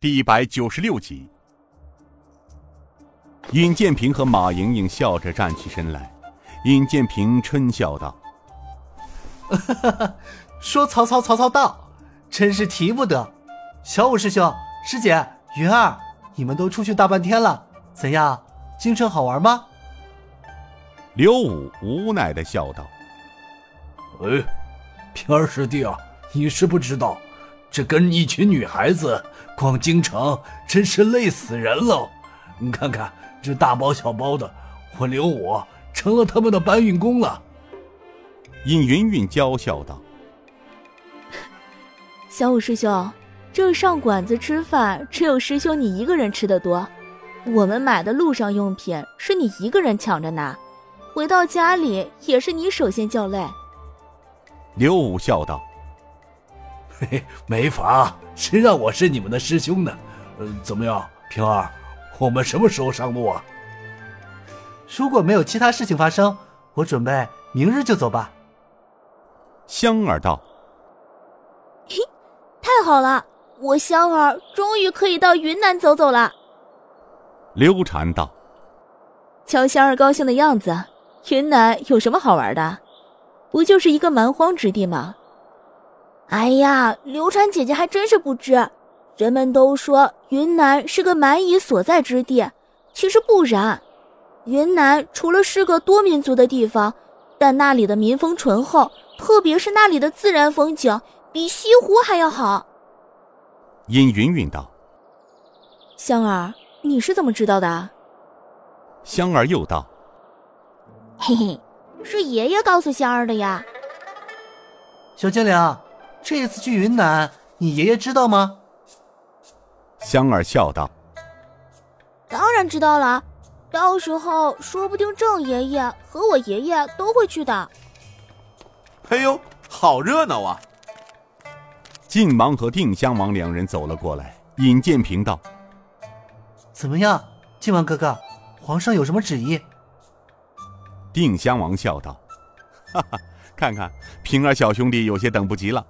第一百九十六集。尹建平和马莹莹笑着站起身来。尹建平嗔笑道：“说曹操，曹操到，真是提不得。小五师兄、师姐、云儿，你们都出去大半天了，怎样？京城好玩吗？”刘武无奈的笑道：“哎，平儿师弟啊，你是不知道，这跟一群女孩子逛京城，真是累死人喽。你看看这大包小包的，我刘武。”成了他们的搬运工了。尹云云娇笑道：“小五师兄，这上馆子吃饭，只有师兄你一个人吃的多。我们买的路上用品是你一个人抢着拿，回到家里也是你首先叫累。”刘武笑道：“嘿嘿，没法，谁让我是你们的师兄呢？呃，怎么样，平儿，我们什么时候上路啊？”如果没有其他事情发生，我准备明日就走吧。香儿道：“嘿，太好了，我香儿终于可以到云南走走了。”刘禅道：“瞧香儿高兴的样子，云南有什么好玩的？不就是一个蛮荒之地吗？”哎呀，刘禅姐姐还真是不知，人们都说云南是个蛮夷所在之地，其实不然。云南除了是个多民族的地方，但那里的民风淳厚，特别是那里的自然风景比西湖还要好。殷云云道：“香儿，你是怎么知道的？”香儿又道：“嘿嘿，是爷爷告诉香儿的呀。”小精灵，这次去云南，你爷爷知道吗？香儿笑道：“当然知道了。”到时候说不定郑爷爷和我爷爷都会去的。哎呦，好热闹啊！晋王和定襄王两人走了过来。尹建平道：“怎么样，晋王哥哥，皇上有什么旨意？”定襄王笑道：“ 哈哈，看看平儿小兄弟有些等不及了。”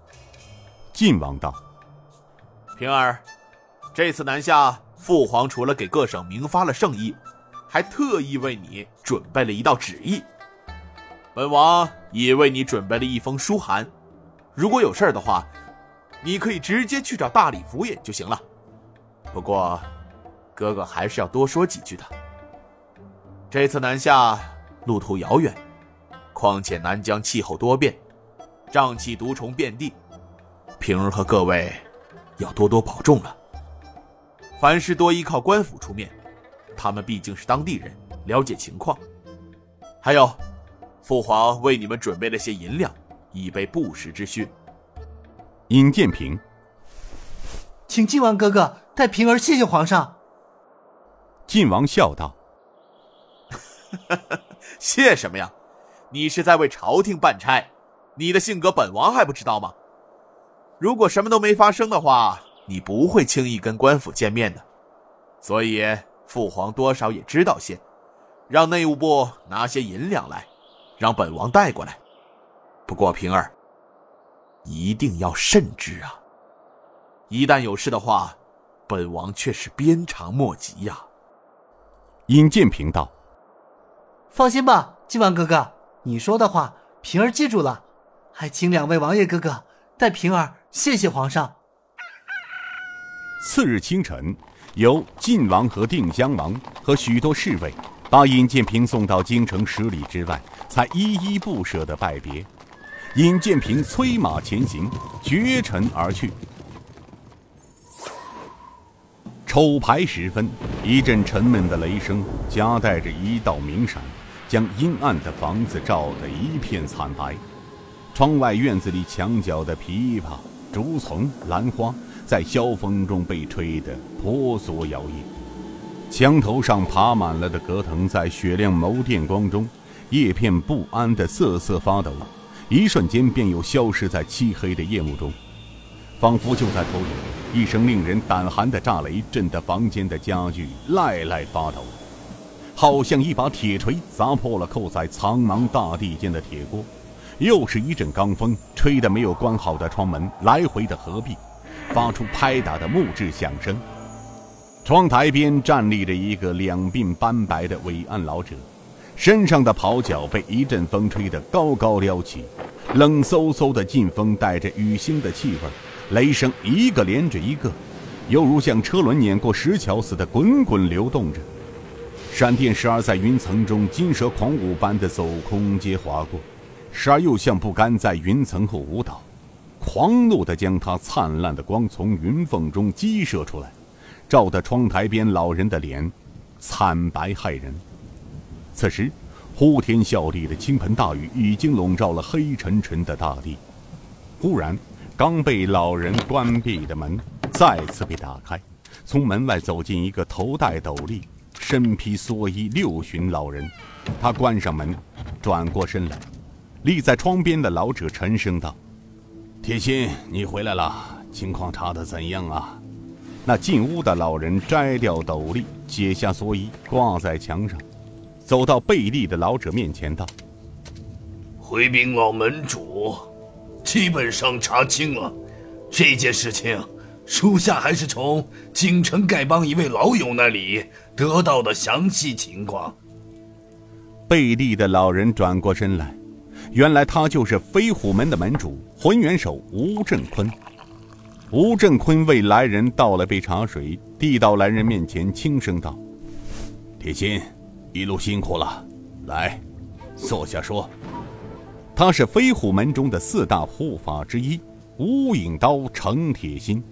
晋王道：“平儿，这次南下，父皇除了给各省明发了圣意。”还特意为你准备了一道旨意，本王也为你准备了一封书函。如果有事的话，你可以直接去找大理府尹就行了。不过，哥哥还是要多说几句的。这次南下路途遥远，况且南疆气候多变，瘴气毒虫遍地，平儿和各位要多多保重了。凡事多依靠官府出面。他们毕竟是当地人，了解情况。还有，父皇为你们准备了些银两，以备不时之需。尹建平，请晋王哥哥代平儿谢谢皇上。晋王笑道：“谢什么呀？你是在为朝廷办差，你的性格本王还不知道吗？如果什么都没发生的话，你不会轻易跟官府见面的。所以。”父皇多少也知道些，让内务部拿些银两来，让本王带过来。不过平儿，一定要慎之啊！一旦有事的话，本王却是鞭长莫及呀。尹建平道：“放心吧，晋王哥哥，你说的话，平儿记住了。还请两位王爷哥哥带平儿谢谢皇上。”次日清晨。由晋王和定襄王和许多侍卫把尹建平送到京城十里之外，才依依不舍的拜别。尹建平催马前行，绝尘而去。丑牌时分，一阵沉闷的雷声夹带着一道明闪，将阴暗的房子照得一片惨白。窗外院子里墙角的枇杷、竹丛、兰花。在萧风中被吹得婆娑摇曳，墙头上爬满了的葛藤在雪亮眸电光中，叶片不安地瑟瑟发抖，一瞬间便又消失在漆黑的夜幕中，仿佛就在头顶，一声令人胆寒的炸雷震得房间的家具赖赖发抖，好像一把铁锤砸破了扣在苍茫大地间的铁锅，又是一阵罡风吹得没有关好的窗门来回的合闭。发出拍打的木质响声，窗台边站立着一个两鬓斑白的伟岸老者，身上的袍角被一阵风吹得高高撩起，冷飕飕的劲风带着雨腥的气味，雷声一个连着一个，犹如像车轮碾过石桥似的滚滚流动着。闪电时而在云层中金蛇狂舞般的走空阶划过，时而又像不甘在云层后舞蹈，狂怒地将它灿烂的光从云缝中激射出来。照得窗台边老人的脸惨白骇人。此时，呼天笑地的倾盆大雨已经笼罩了黑沉沉的大地。忽然，刚被老人关闭的门再次被打开，从门外走进一个头戴斗笠、身披蓑衣六旬老人。他关上门，转过身来，立在窗边的老者沉声道：“铁心，你回来了，情况查得怎样啊？”那进屋的老人摘掉斗笠，解下蓑衣，挂在墙上，走到贝利的老者面前道：“回禀老门主，基本上查清了这件事情，属下还是从京城丐帮一位老友那里得到的详细情况。”贝利的老人转过身来，原来他就是飞虎门的门主浑元首吴振坤。吴振坤为来人倒了杯茶水，递到来人面前，轻声道：“铁心，一路辛苦了，来，坐下说。”他是飞虎门中的四大护法之一，无影刀程铁心。